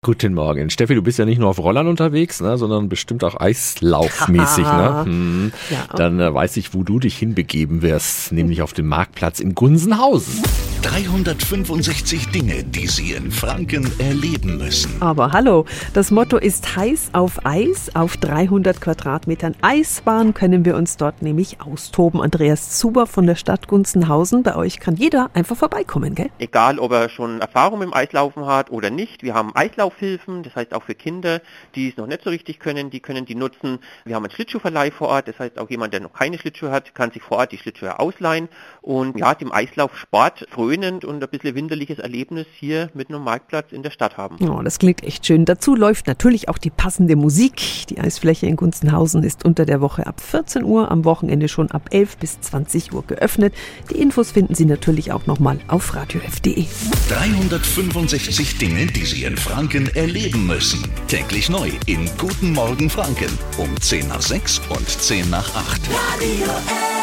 Guten Morgen. Steffi, du bist ja nicht nur auf Rollern unterwegs, ne, sondern bestimmt auch eislaufmäßig. ne? Hm. Ja. Dann äh, weiß ich, wo du dich hinbegeben wirst, nämlich auf dem Marktplatz in Gunsenhausen. 365 Dinge, die Sie in Franken erleben müssen. Aber hallo, das Motto ist heiß auf Eis. Auf 300 Quadratmetern Eisbahn können wir uns dort nämlich austoben. Andreas Zuber von der Stadt Gunzenhausen. Bei euch kann jeder einfach vorbeikommen, gell? Egal, ob er schon Erfahrung mit dem Eislaufen hat oder nicht. Wir haben Eislaufhilfen, das heißt auch für Kinder, die es noch nicht so richtig können, die können die nutzen. Wir haben einen Schlittschuhverleih vor Ort, das heißt auch jemand, der noch keine Schlittschuhe hat, kann sich vor Ort die Schlittschuhe ausleihen und ja, dem Eislaufsport frönend und ein bisschen winterliches Erlebnis hier mit einem Marktplatz in der Stadt haben. Oh, das klingt echt schön. Dazu läuft natürlich auch die passende Musik. Die Eisfläche in Gunzenhausen ist unter der Woche ab 14 Uhr, am Wochenende schon ab 11 bis 20 Uhr geöffnet. Die Infos finden Sie natürlich auch nochmal auf radiof.de. 365 Dinge, die Sie in Franken erleben müssen. Täglich neu in Guten Morgen Franken um 10 nach 6 und 10 nach 8. Radio F.